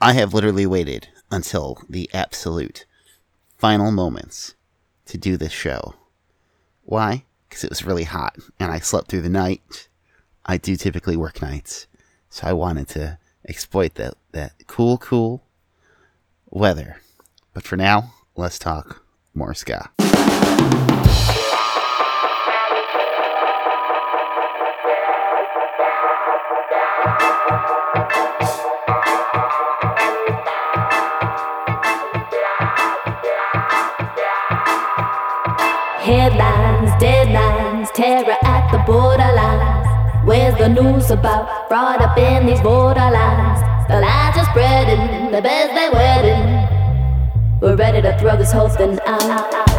I have literally waited until the absolute final moments to do this show. Why? Because it was really hot and I slept through the night. I do typically work nights, so I wanted to exploit that, that cool, cool weather. But for now, let's talk more ska. Where's the news about? Brought up in these borderlines. The lies are spreading, the best they're wedding. We're ready to throw this whole thing out.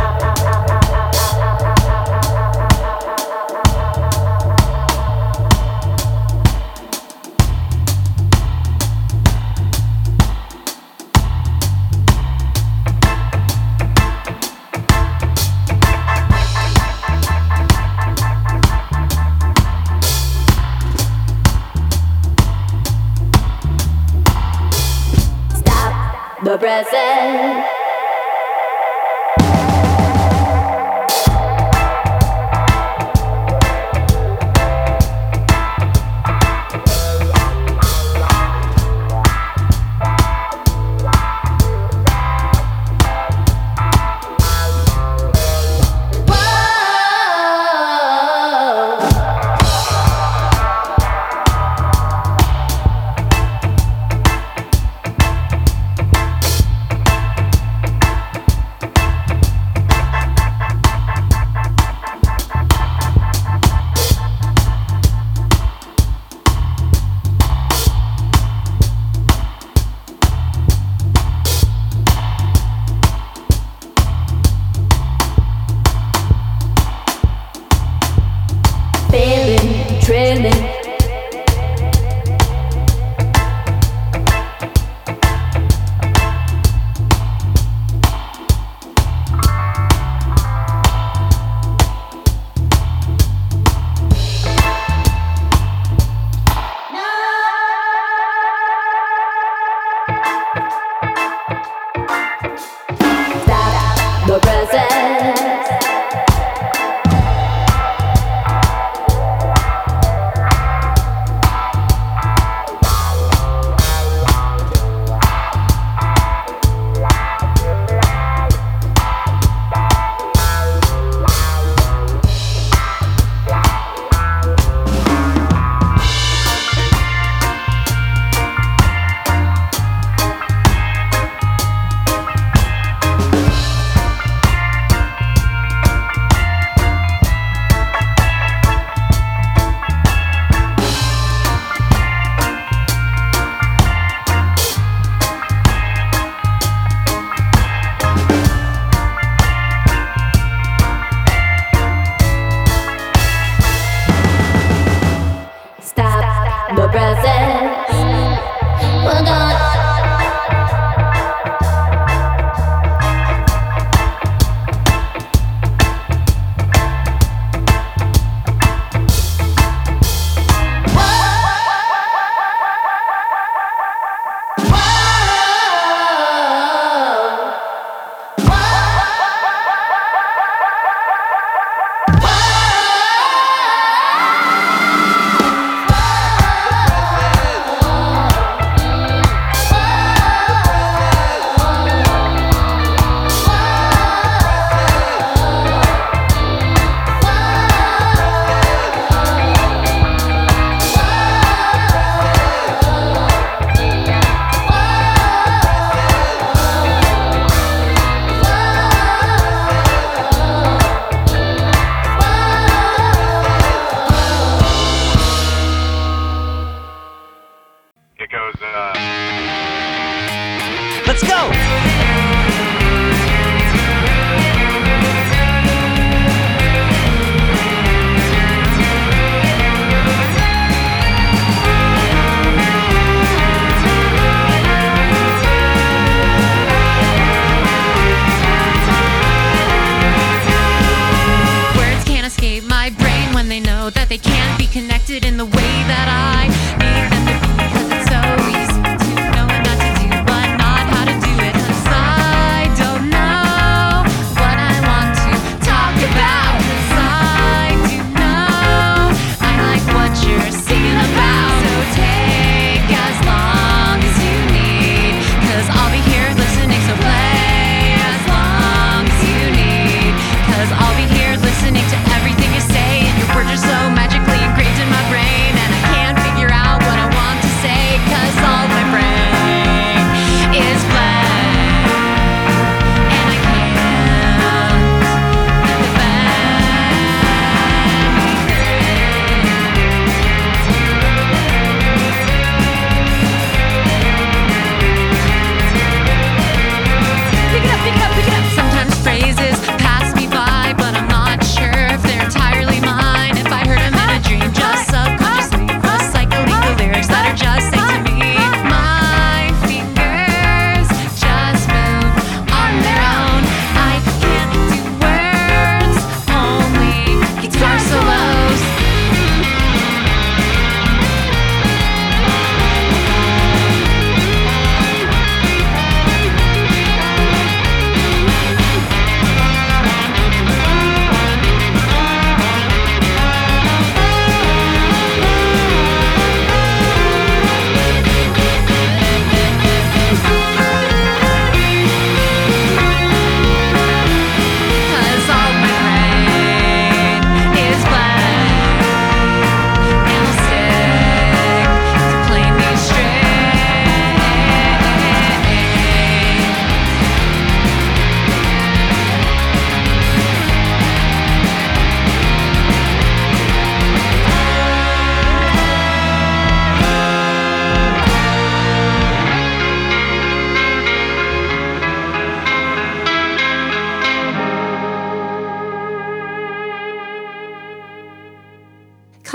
Present. We're gonna.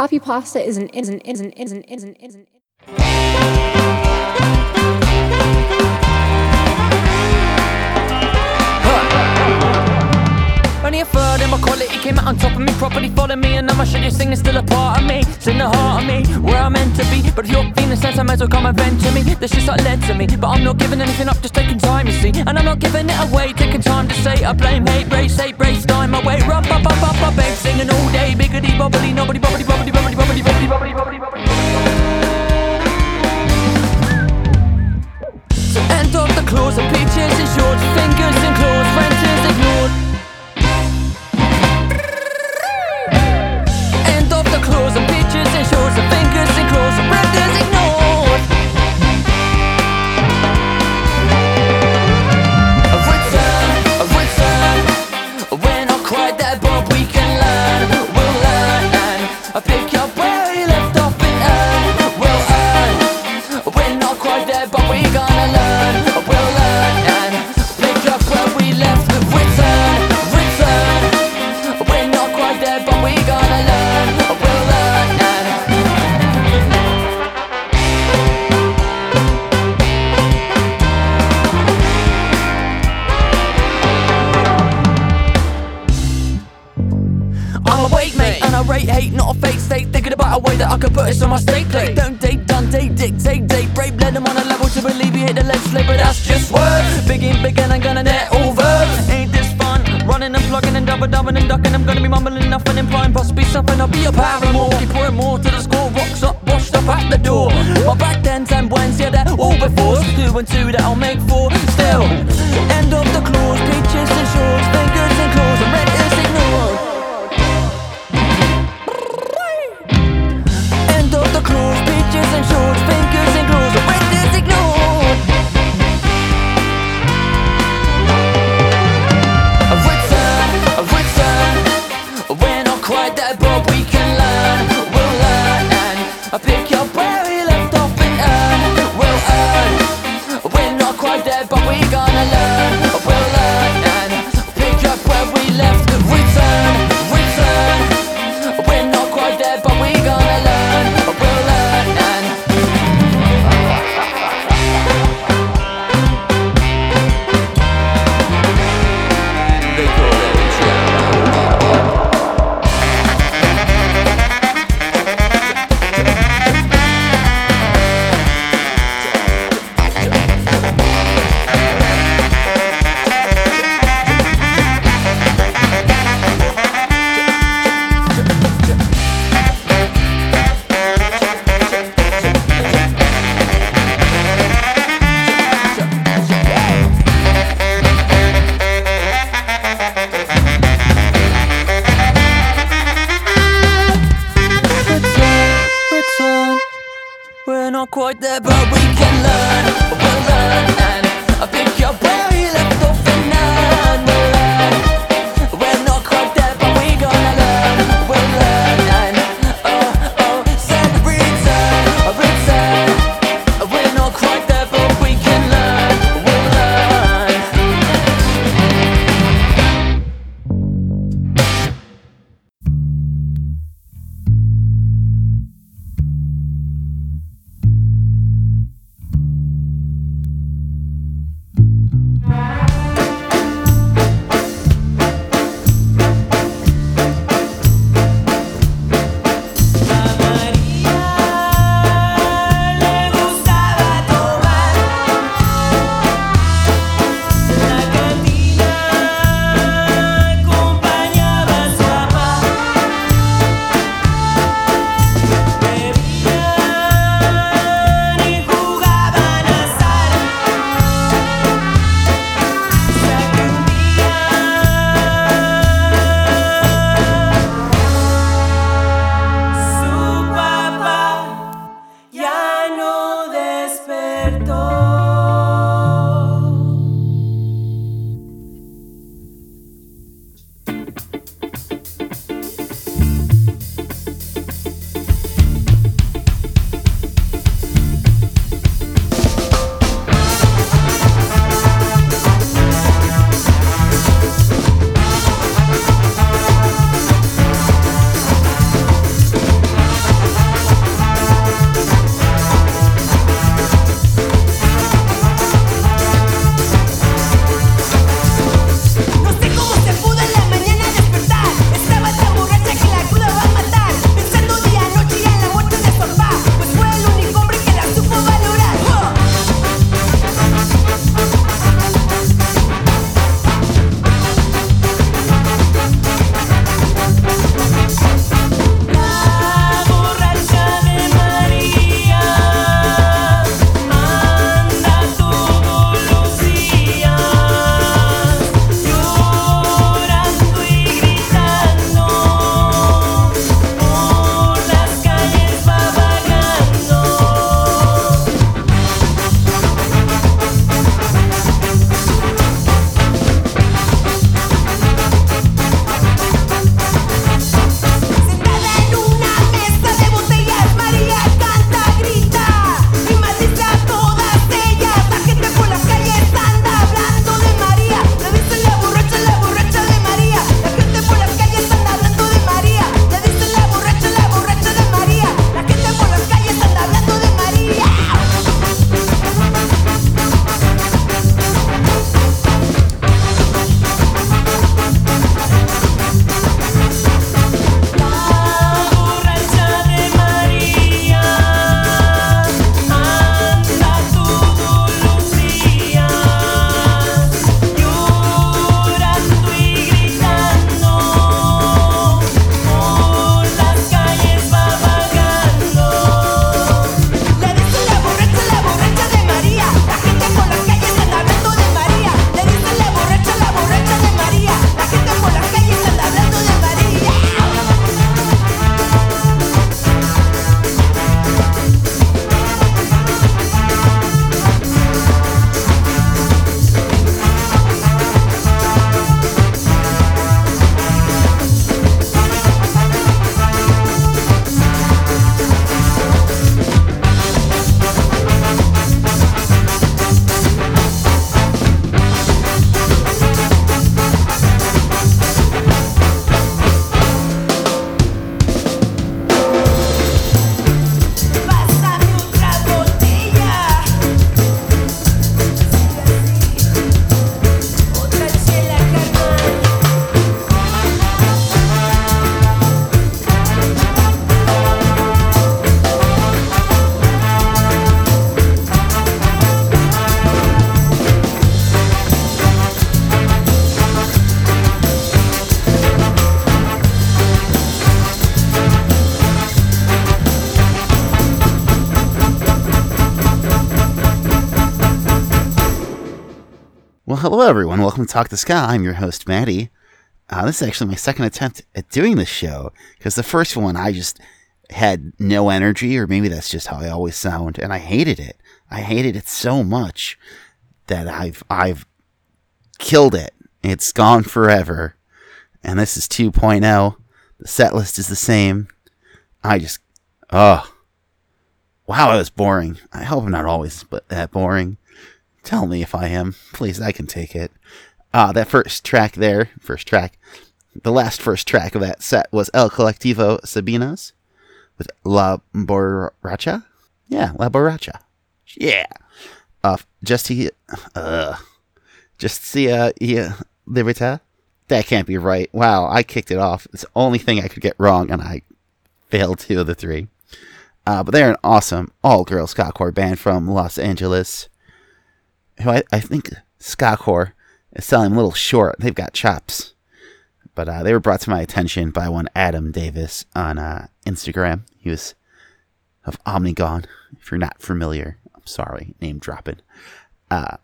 Copy pasta is an is an is an is an is an is an Only a third of my quality came out on top of me Properly. Follow me and show you sing is still a part of me. It's in the heart of me, where I'm meant to be. But if you're feeling sense I might as well come and vent to me. This just like led to me But I'm not giving anything up, just taking time you see. And I'm not giving it away, taking time to say I blame. Hate, race, hate, race, time my way. Rub, up, up, up, up, babe, singing all day. Biggity, bobbly, nobody, bobbly, bobbly, bobbly, bobbly, bobbly, bobbly, bobbly, bobbly So end of the claws and peaches and shorts Fingers and claws, renters ignored I'm mate, and I rate hate, not a fake state. Thinking about a way that I could put this on my state plate. Don't date, done, date, dictate, date, brave, blend them on a level to alleviate the legislate, but that's just words. Big in, big, and I'm gonna net verbs. Ain't this fun? Running and plugging and double dubbing and ducking. I'm gonna be mumbling and implying possibly something. I'll be a paramour. Keep pouring more to the score. Rocks up, washed up at the door. My back tens and whens, yeah, they're all before. Two and two, that'll make four. Still, end of the clause, peaches and shorts, fingers and claws, and red quite there, but we can learn. We'll learn and pick up the hello everyone. Welcome to Talk to Ska. I'm your host, Maddie. Uh, this is actually my second attempt at doing this show because the first one I just had no energy, or maybe that's just how I always sound, and I hated it. I hated it so much that I've I've killed it. It's gone forever. And this is 2.0. The set list is the same. I just oh wow, it was boring. I hope I'm not always but that boring. Tell me if I am. Please, I can take it. Uh, that first track there, first track, the last first track of that set was El Colectivo Sabinas with La Borracha. Yeah, La Borracha. Yeah. Uh, just he, uh, just see, uh, yeah, Libertad. That can't be right. Wow, I kicked it off. It's the only thing I could get wrong, and I failed two of the three. Uh, but they're an awesome all-girl ska core band from Los Angeles who I, I think Skacore is selling a little short. They've got chops. But uh, they were brought to my attention by one Adam Davis on uh, Instagram. He was of Omnigone. If you're not familiar, I'm sorry, name dropping. Uh,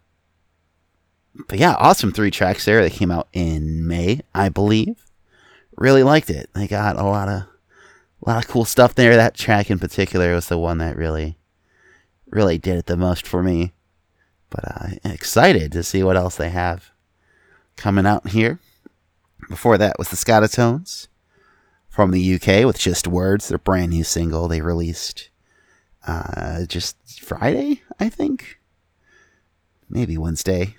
but yeah, awesome three tracks there. They came out in May, I believe. Really liked it. They got a lot of a lot of cool stuff there. That track in particular was the one that really, really did it the most for me. But uh, excited to see what else they have coming out here. Before that was the Scatatones from the UK with Just Words, their brand new single they released uh, just Friday, I think. Maybe Wednesday.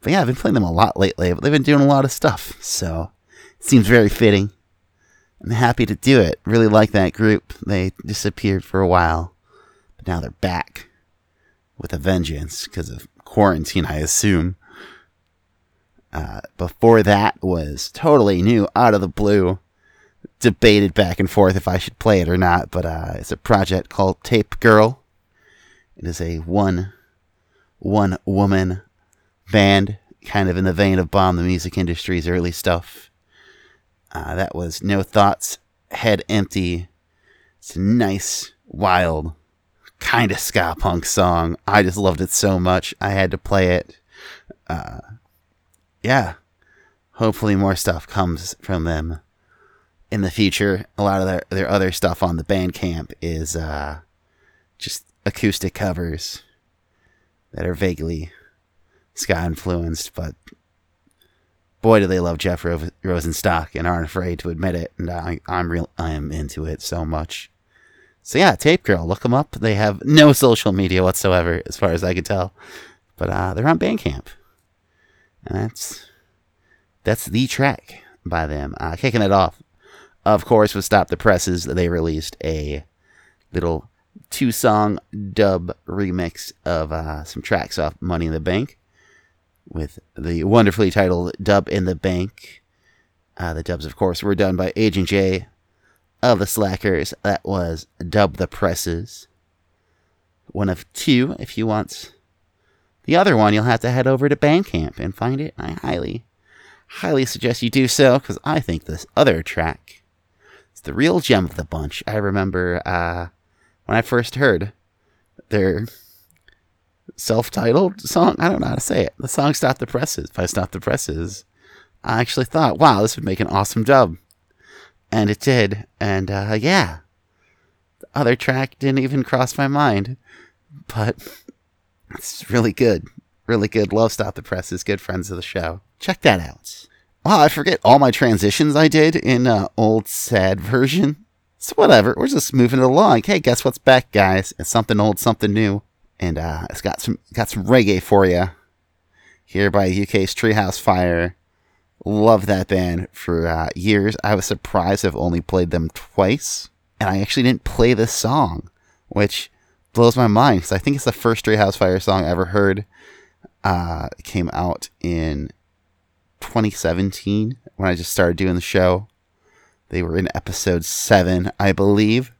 But yeah, I've been playing them a lot lately, but they've been doing a lot of stuff, so it seems very fitting. I'm happy to do it. Really like that group. They disappeared for a while, but now they're back with a vengeance because of quarantine, I assume. Uh, before that was totally new, out of the blue. Debated back and forth if I should play it or not, but uh, it's a project called Tape Girl. It is a one one woman band, kind of in the vein of Bomb the Music Industry's early stuff. Uh, that was No Thoughts, Head Empty. It's a nice, wild, kind of ska punk song. I just loved it so much. I had to play it. Uh, yeah. Hopefully more stuff comes from them in the future. A lot of their, their other stuff on the Bandcamp is uh, just acoustic covers that are vaguely ska influenced, but boy, do they love Jeff Ro- Rosenstock and aren't afraid to admit it. And I, I'm real, I am into it so much. So yeah, Tape Girl, look them up. They have no social media whatsoever, as far as I can tell, but uh, they're on Bandcamp, and that's that's the track by them. Uh, kicking it off, of course, with Stop the Presses. They released a little two-song dub remix of uh, some tracks off Money in the Bank, with the wonderfully titled "Dub in the Bank." Uh, the dubs, of course, were done by Agent Jay of the Slackers. That was Dub the Presses. One of two. If you want the other one, you'll have to head over to Bandcamp and find it. I highly, highly suggest you do so because I think this other track is the real gem of the bunch. I remember uh, when I first heard their self-titled song. I don't know how to say it. The song "Stop the Presses" by Stop the Presses. I actually thought, wow, this would make an awesome dub and it did. And uh, yeah, the other track didn't even cross my mind, but it's really good, really good. Love Stop the Presses, good friends of the show. Check that out. Wow, I forget all my transitions I did in uh, old sad version. So whatever, we're just moving along. Hey, guess what's back, guys? It's something old, something new, and uh, it's got some got some reggae for you. Here by UK's Treehouse Fire. Love that band for uh, years. I was surprised I've only played them twice, and I actually didn't play this song, which blows my mind because I think it's the first Stray Treehouse Fire song I ever heard. Uh, it came out in 2017 when I just started doing the show. They were in episode seven, I believe,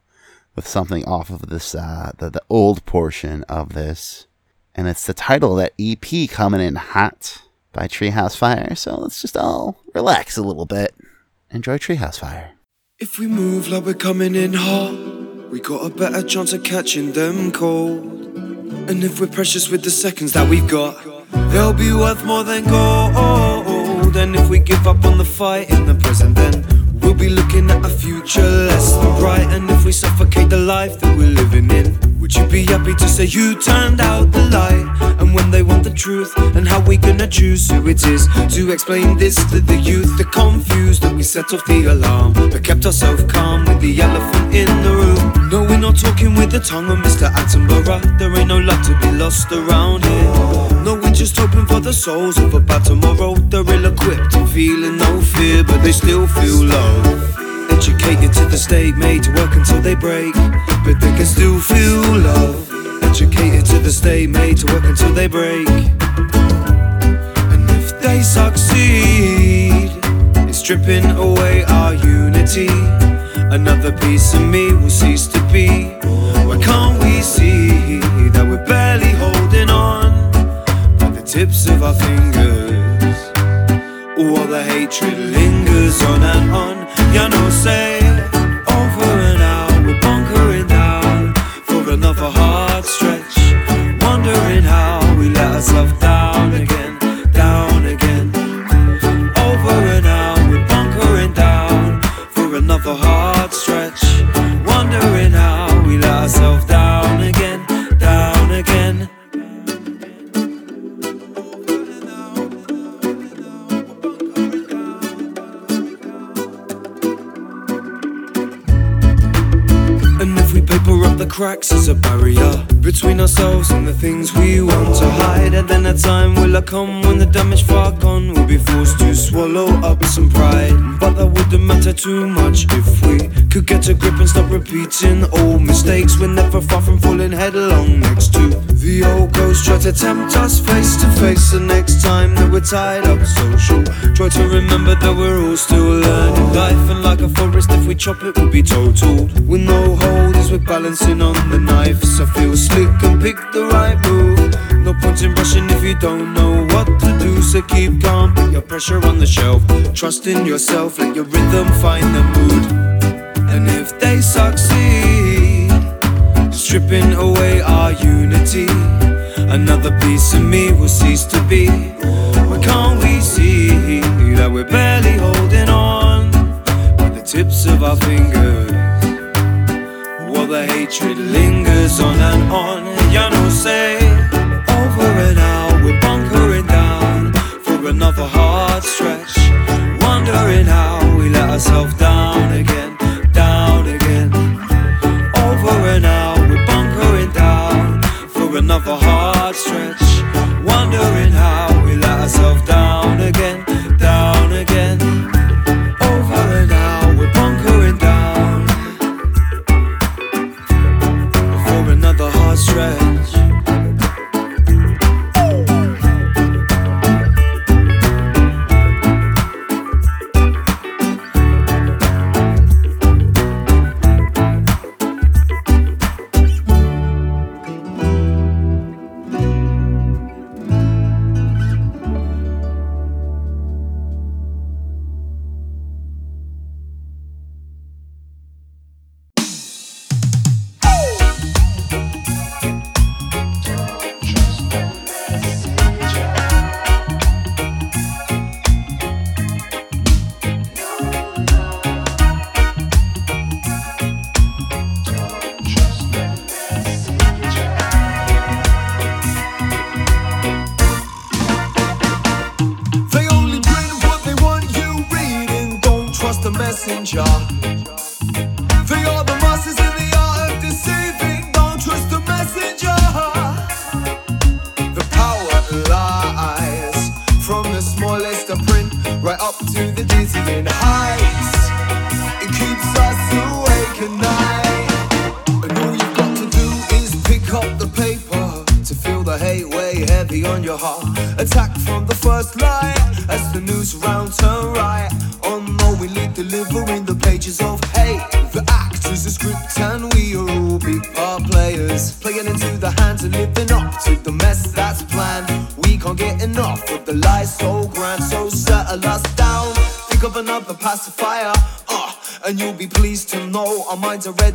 with something off of this uh, the the old portion of this, and it's the title of that EP coming in hot by Treehouse Fire. So let's just all relax a little bit. Enjoy Treehouse Fire. If we move like we're coming in hot, we got a better chance of catching them cold. And if we're precious with the seconds that we've got, they'll be worth more than gold. And if we give up on the fight in the present, then we'll be looking at a future less than bright. And if we suffocate the life that we're living in, would you be happy to say you turned out the light? Truth, and how we gonna choose who it is to explain this to the youth? They're confused that we set off the alarm, but kept ourselves calm with the elephant in the room. No, we're not talking with the tongue of Mr. Attenborough. There ain't no love to be lost around here. No, we're just hoping for the souls of a tomorrow. They're ill equipped and feeling no fear, but they still feel love. Educated to the state, made to work until they break, but they can still feel love. Educated to the state, made to work until they break. And if they succeed in stripping away our unity, another piece of me will cease to be. Why can't we see that we're barely holding on by the tips of our fingers? While the hatred lingers on and on, you know, say cracks as a barrier between ourselves and the things we want to hide, and then a time will come when the damage far gone will be forced to swallow up some pride. But that wouldn't matter too much if we could get a grip and stop repeating old mistakes. We're never far from falling headlong next to the old ghost. Try to tempt us face to face the next time that we're tied up social. Try to remember that we're all still learning life, and like a forest, if we chop it, we'll be totaled. With no hold we're balancing on the knife. So feel slick and pick the right move. No point in rushing if you don't know what to do. So keep calm, put your pressure on the shelf. Trust in yourself, let your rhythm find the mood. And if they succeed, stripping away our unity, another piece of me will cease to be. Why can't we see that we're barely holding on by the tips of our fingers? While the hatred lingers on and on, you know, say over and out, we're bunkering down for another hard stretch. Wondering how we let ourselves down again, another hard stretch. Wondering how we let ourselves down are ready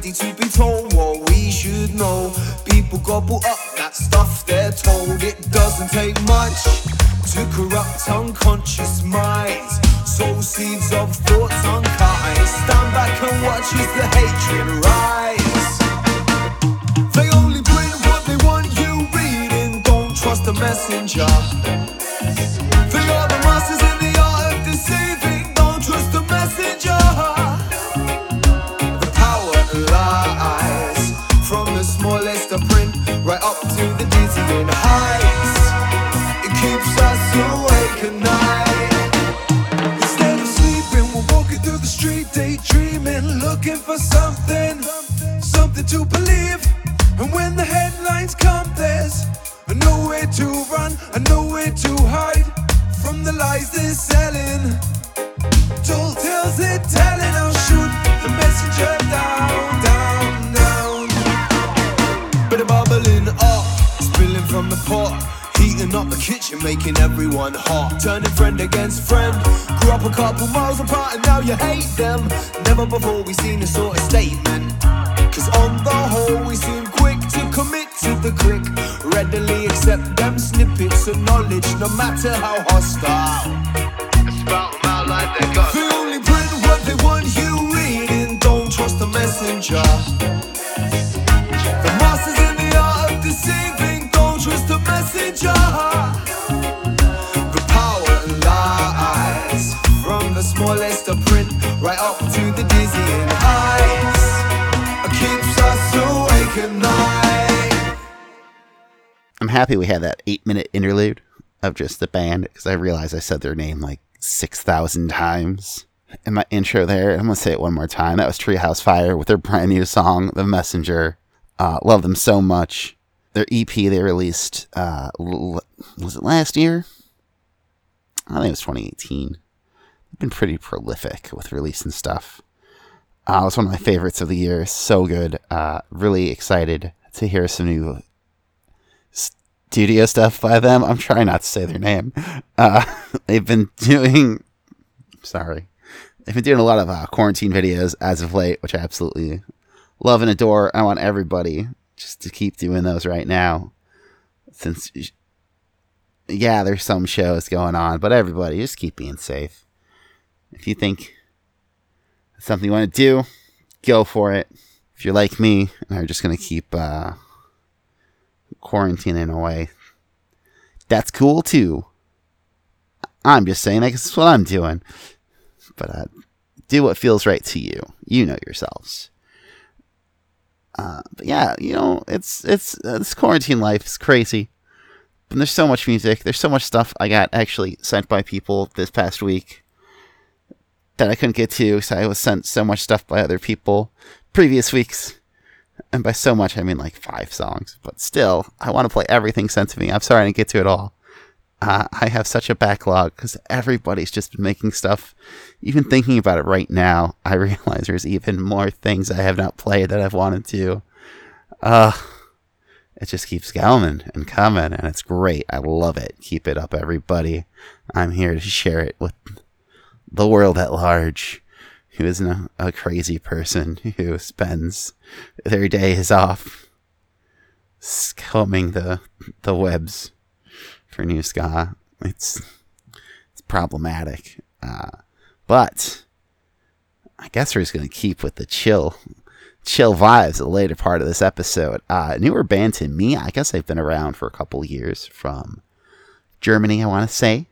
something to believe. And when the headlines come, there's nowhere to run, and nowhere to hide from the lies they're selling. Tall tales they're telling, I'll shoot the messenger down, down, down. Bit of bubbling up, spilling from the pot. Heating up the kitchen, making everyone hot. Turning friend against friend. Grew up a couple miles apart and now you hate them. Never before we seen this sort of knowledge, no matter how hostile. Spout 'em out like they got. They only print what they want you reading. Don't trust the messenger. The masters in the art of deceiving. Don't trust the messenger. The power lies from the smallest of print right up to the dizzying heights. Keeps us awake at night. I'm happy we had that eight minute interlude of just the band because I realized I said their name like 6,000 times in my intro there. I'm going to say it one more time. That was Treehouse Fire with their brand new song, The Messenger. Uh, love them so much. Their EP they released, uh, l- was it last year? I think it was 2018. They've been pretty prolific with releasing stuff. Uh, it was one of my favorites of the year. So good. Uh, really excited to hear some new studio stuff by them. I'm trying not to say their name. Uh, they've been doing. Sorry, they've been doing a lot of uh, quarantine videos as of late, which I absolutely love and adore. I want everybody just to keep doing those right now, since yeah, there's some shows going on, but everybody just keep being safe. If you think something you want to do, go for it. If you're like me and are just gonna keep uh, quarantining away, that's cool too. I'm just saying that's what I'm doing. But uh, do what feels right to you. You know yourselves. Uh, but yeah, you know, it's it's uh, this quarantine life is crazy. And there's so much music. There's so much stuff I got actually sent by people this past week that I couldn't get to. So I was sent so much stuff by other people previous weeks. And by so much, I mean like five songs. But still, I want to play everything sent to me. I'm sorry I didn't get to it all. Uh, I have such a backlog because everybody's just been making stuff. Even thinking about it right now, I realize there's even more things I have not played that I've wanted to. Uh, it just keeps coming and coming, and it's great. I love it. Keep it up, everybody. I'm here to share it with the world at large, who isn't a, a crazy person who spends their days off combing the the webs for new ska. It's it's problematic, uh, but I guess we're just gonna keep with the chill chill vibes the later part of this episode. Uh, newer band to me, I guess they've been around for a couple years from Germany, I want to say.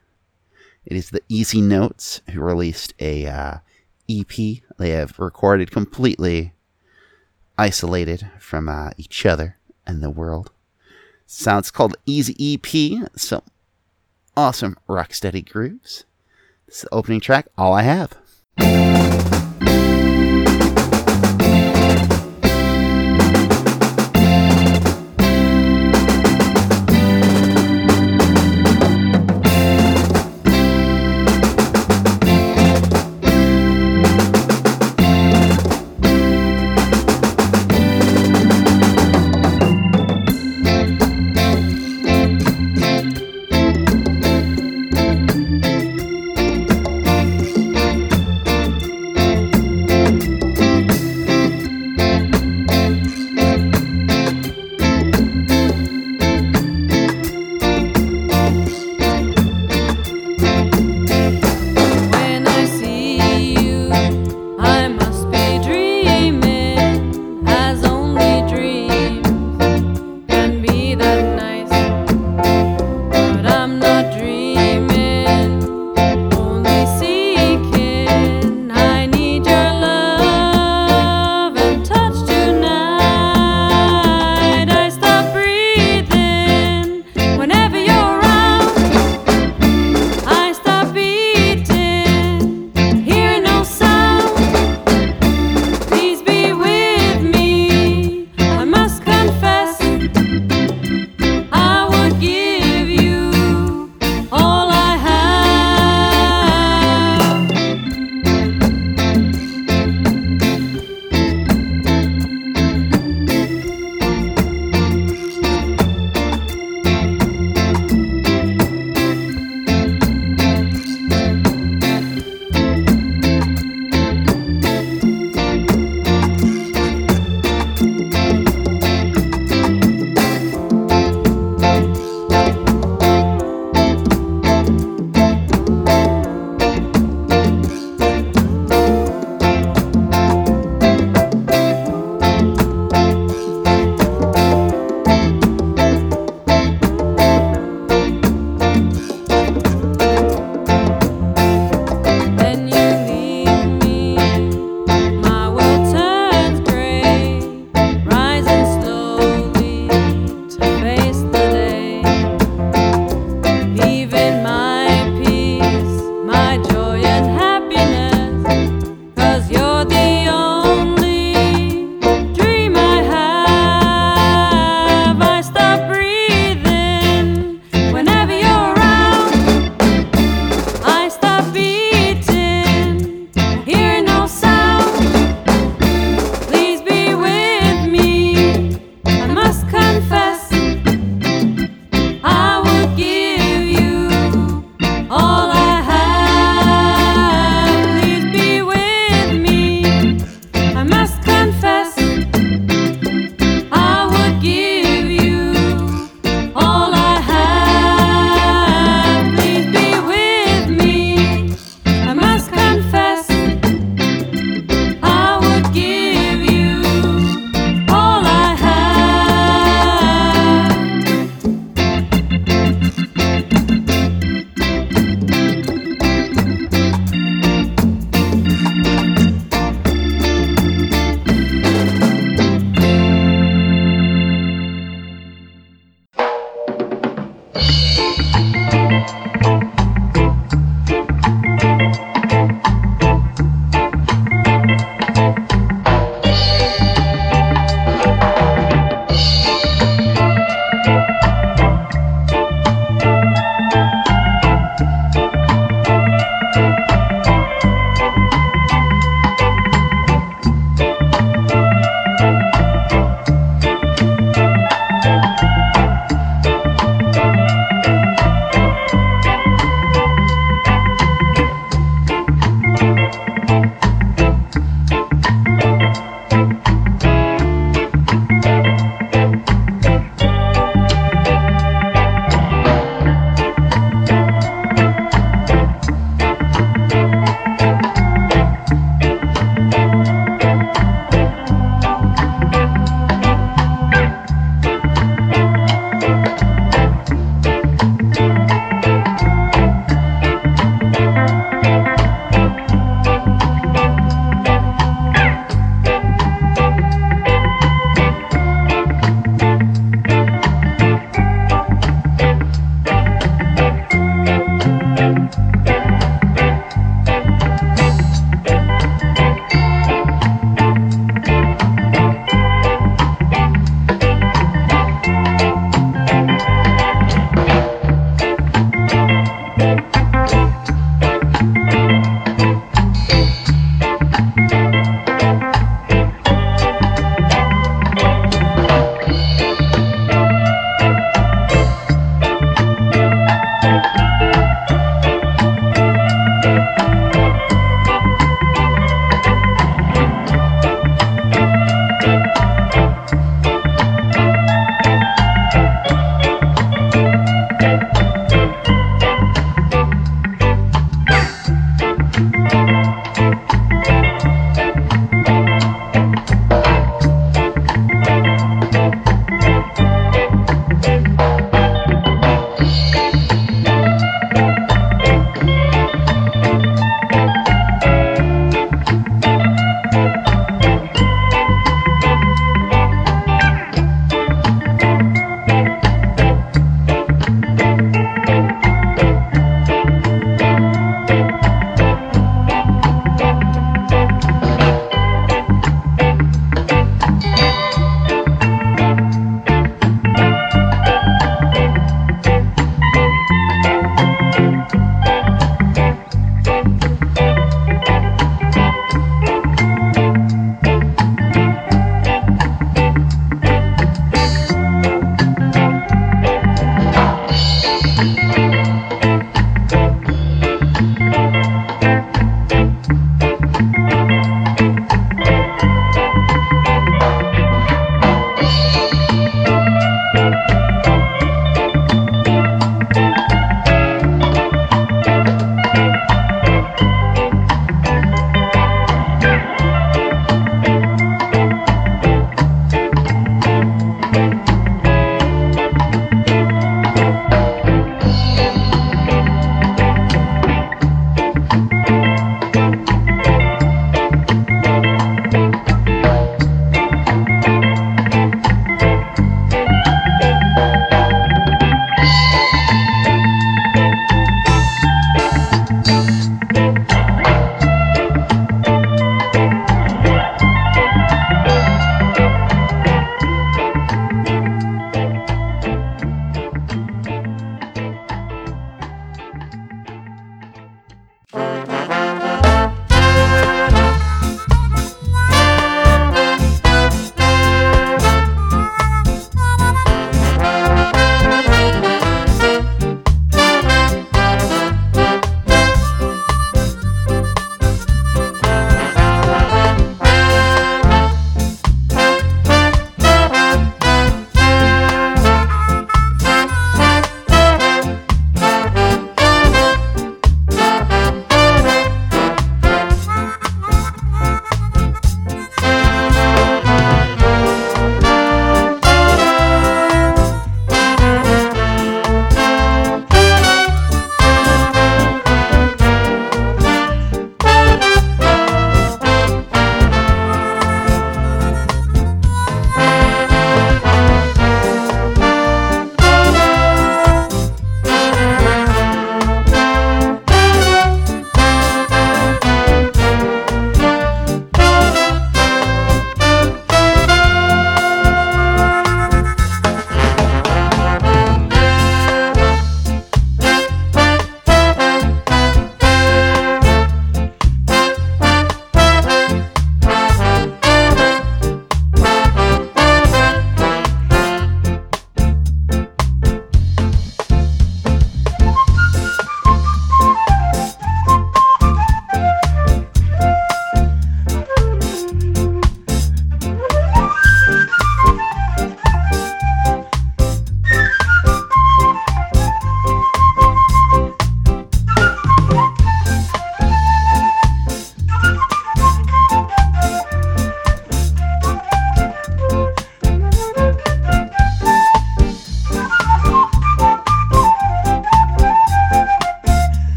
It is the Easy Notes who released a uh, EP. They have recorded completely isolated from uh, each other and the world. Sounds called Easy EP. Some awesome rocksteady grooves. This is the opening track, All I Have.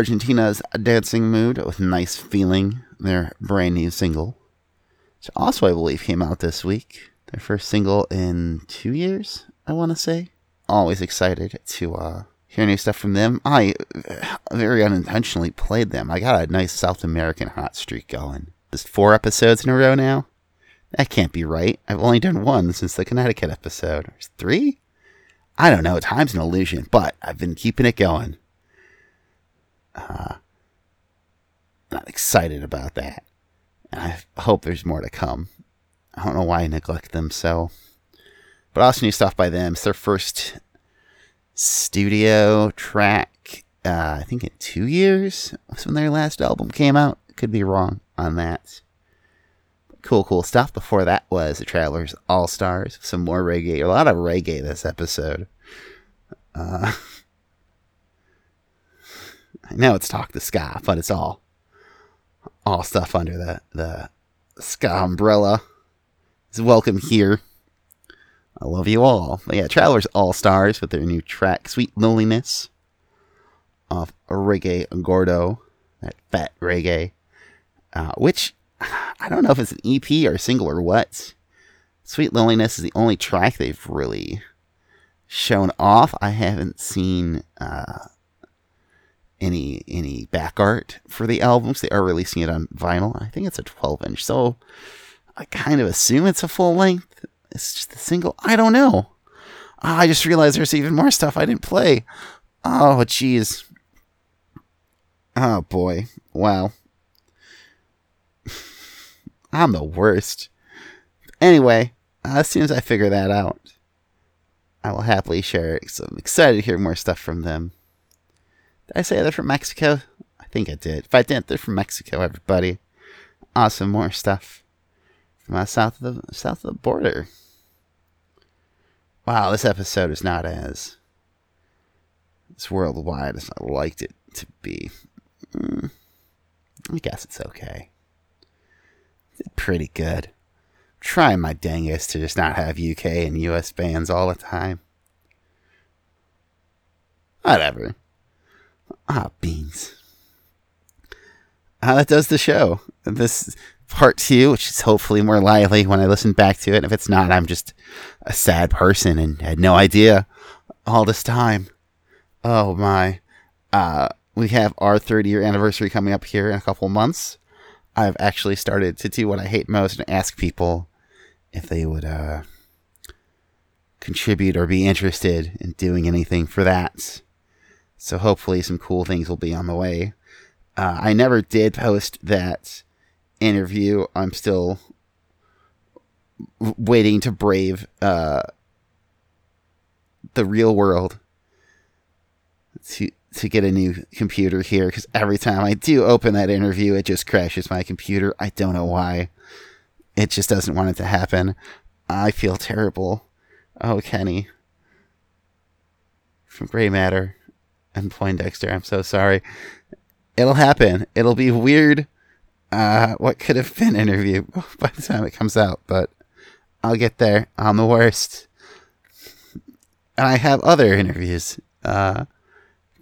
Argentina's Dancing Mood with Nice Feeling, their brand new single. Which also, I believe, came out this week. Their first single in two years, I want to say. Always excited to uh, hear new stuff from them. I uh, very unintentionally played them. I got a nice South American hot streak going. Just four episodes in a row now? That can't be right. I've only done one since the Connecticut episode. There's three? I don't know. Time's an illusion, but I've been keeping it going. Uh, I'm excited about that. And I hope there's more to come. I don't know why I neglect them so. But also new stuff by them. It's their first studio track, uh, I think in two years was when their last album came out. Could be wrong on that. Cool, cool stuff. Before that was the Travelers All Stars. Some more reggae. A lot of reggae this episode. Uh, I know it's Talk the Ska, but it's all all stuff under the the Ska umbrella. Is welcome here. I love you all. But yeah, Travelers All Stars with their new track "Sweet Loneliness" off Reggae Gordo, that fat reggae, uh, which I don't know if it's an EP or single or what. Sweet Loneliness is the only track they've really shown off. I haven't seen uh, any any back art for the albums. They are releasing it on vinyl. I think it's a 12 inch, so I kind of assume it's a full length. It's just a single. I don't know. Ah, I just realized there's even more stuff I didn't play. Oh, jeez. Oh boy. Wow. I'm the worst. Anyway, uh, as soon as I figure that out, I will happily share it. So I'm excited to hear more stuff from them. Did I say they're from Mexico? I think I did. If I didn't, they're from Mexico, everybody. Awesome, more stuff from uh, south of the south of the border. Wow, this episode is not as as worldwide as I liked it to be. Mm, I guess it's okay. It's pretty good. trying my dangest to just not have UK and US bands all the time. Whatever. Ah, beans. Uh, that does the show. This part two, which is hopefully more lively when I listen back to it. And if it's not, I'm just a sad person and had no idea all this time. Oh my. Uh, we have our 30 year anniversary coming up here in a couple months. I've actually started to do what I hate most and ask people if they would uh, contribute or be interested in doing anything for that. So hopefully some cool things will be on the way. Uh, I never did post that interview. I'm still waiting to brave uh, the real world to to get a new computer here because every time I do open that interview, it just crashes my computer. I don't know why. It just doesn't want it to happen. I feel terrible. Oh, Kenny from Gray Matter and Poindexter. I'm so sorry. It'll happen. It'll be weird. Uh, what could have been interview by the time it comes out, but I'll get there. I'm the worst. And I have other interviews uh,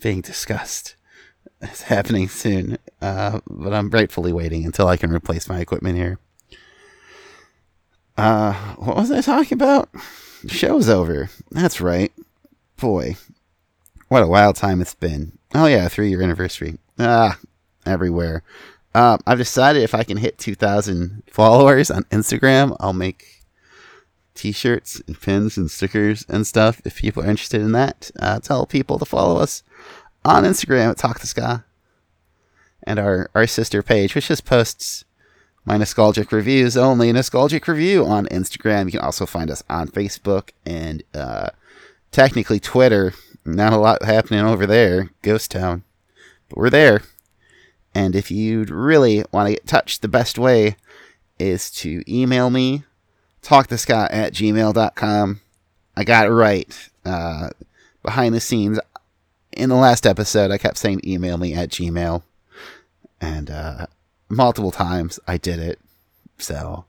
being discussed. It's happening soon, uh, but I'm gratefully waiting until I can replace my equipment here. Uh, what was I talking about? Show's over. That's right. Boy, what a wild time it's been. Oh yeah, three year anniversary. Ah, everywhere. Uh, I've decided if I can hit 2,000 followers on Instagram, I'll make t-shirts and pins and stickers and stuff. If people are interested in that, uh, tell people to follow us on Instagram at Talk to Ska and our, our sister page, which just posts my nostalgic reviews only. Nostalgic review on Instagram. You can also find us on Facebook and uh, technically Twitter. Not a lot happening over there, Ghost Town, but we're there. And if you'd really want to get touched, the best way is to email me, talktheska at gmail.com. I got it right. Uh, behind the scenes, in the last episode, I kept saying email me at gmail. And uh, multiple times I did it. So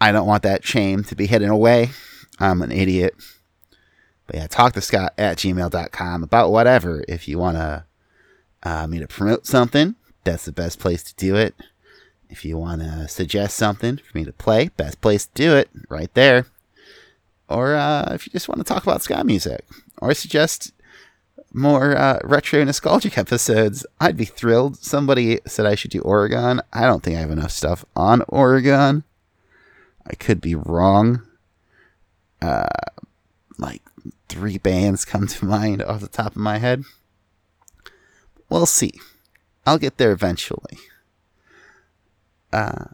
I don't want that shame to be hidden away. I'm an idiot. But yeah, talk to Ska at gmail.com about whatever. If you want to uh, me to promote something, that's the best place to do it. If you want to suggest something for me to play, best place to do it, right there. Or uh, if you just want to talk about ska music, or suggest more uh, retro nostalgic episodes, I'd be thrilled. Somebody said I should do Oregon. I don't think I have enough stuff on Oregon. I could be wrong. Uh, like three bands come to mind off the top of my head. We'll see. I'll get there eventually. Uh,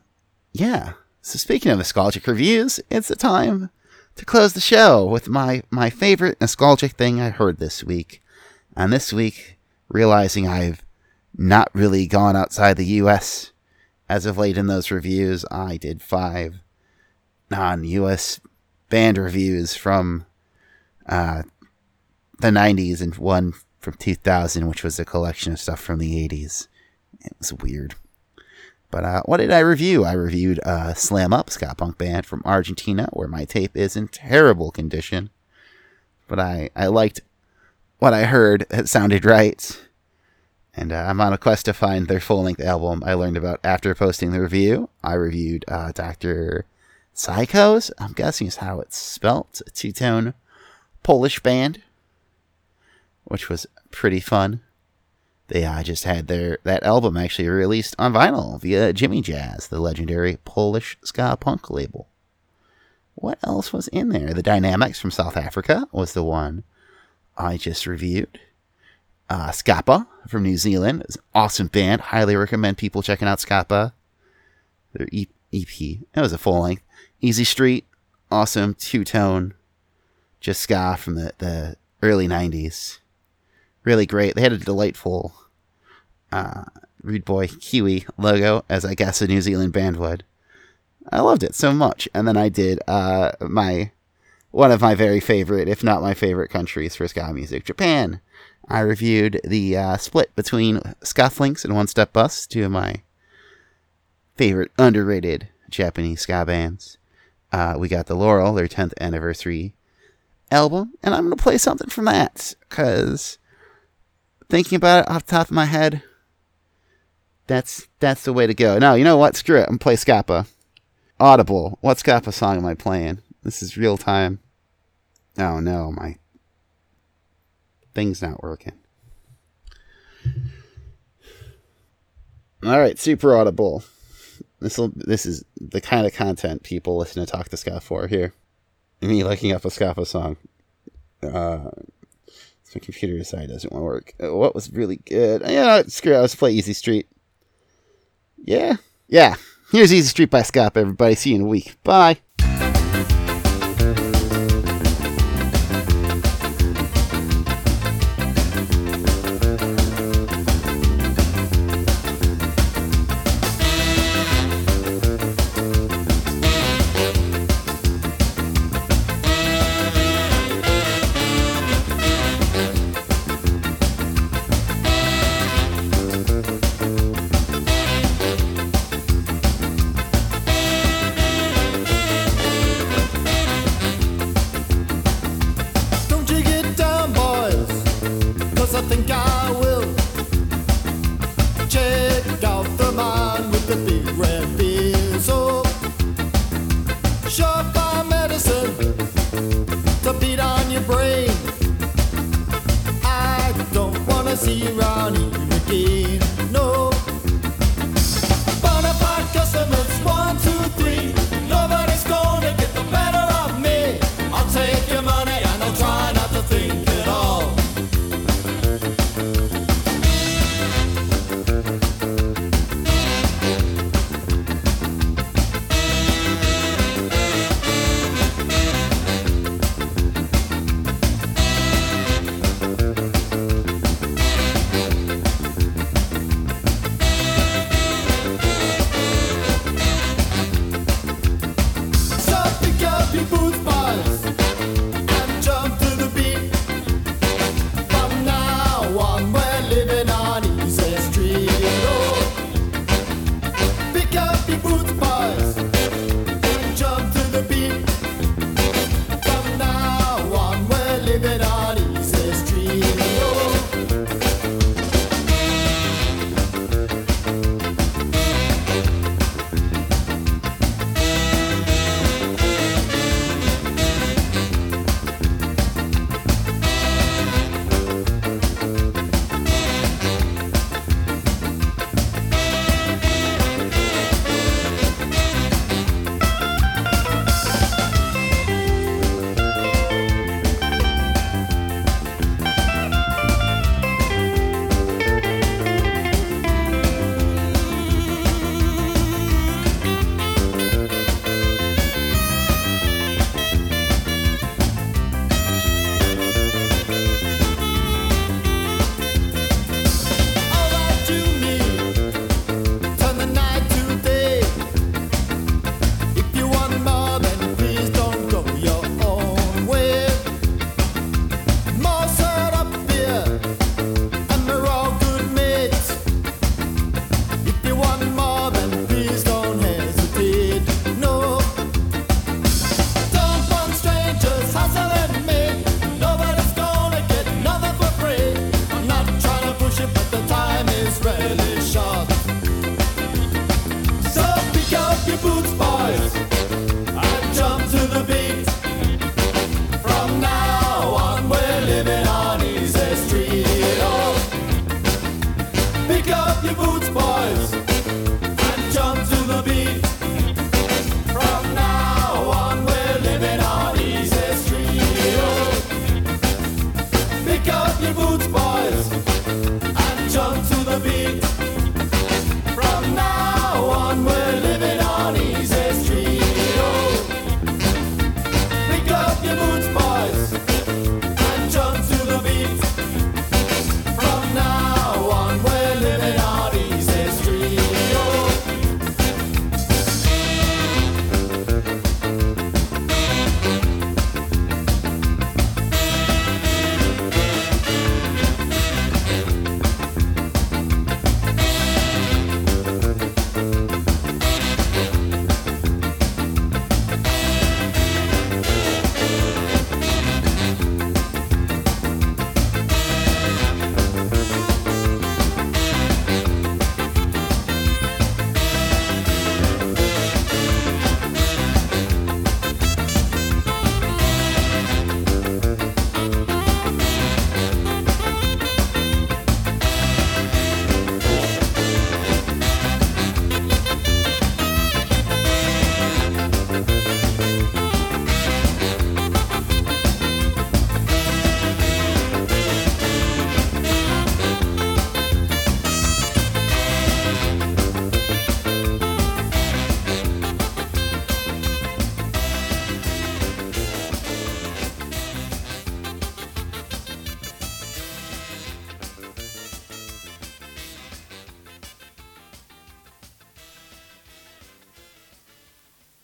yeah. So speaking of nostalgic reviews, it's the time to close the show with my my favorite nostalgic thing I heard this week. And this week, realizing I've not really gone outside the U.S. as of late in those reviews, I did five non-U.S. band reviews from uh, the 90s and one from 2000, which was a collection of stuff from the 80s. It was weird. But uh, what did I review? I reviewed uh, Slam Up, ska punk band from Argentina, where my tape is in terrible condition. But I, I liked what I heard. It sounded right. And uh, I'm on a quest to find their full length album I learned about after posting the review. I reviewed uh, Dr. Psychos, I'm guessing is how it's spelt, two tone Polish band, which was pretty fun. They uh, just had their that album actually released on vinyl via Jimmy Jazz, the legendary Polish ska punk label. What else was in there? The Dynamics from South Africa was the one I just reviewed. Uh, Scapa from New Zealand is an awesome band. Highly recommend people checking out Scapa. Their EP. that was a full length. Easy Street, awesome two tone, just ska from the, the early 90s. Really great. They had a delightful uh, Rude Boy Kiwi logo, as I guess a New Zealand band would. I loved it so much. And then I did uh, my one of my very favorite, if not my favorite countries for ska music, Japan. I reviewed the uh, split between Scufflinks and One Step Bus, two of my favorite underrated Japanese ska bands. Uh, we got the Laurel, their 10th anniversary album, and I'm going to play something from that because thinking about it off the top of my head, that's that's the way to go. No, you know what? Screw it. I'm play Scapa. Audible. What Scapa song am I playing? This is real time. Oh no, my thing's not working. All right, super audible. This this is the kind of content people listen to Talk to Ska for here. Me looking up a Scapa song. Uh, my computer decided it doesn't want to work. Uh, what was really good? Yeah, screw it. Let's play Easy Street. Yeah, yeah. Here's Easy Street by Scapa. Everybody, see you in a week. Bye.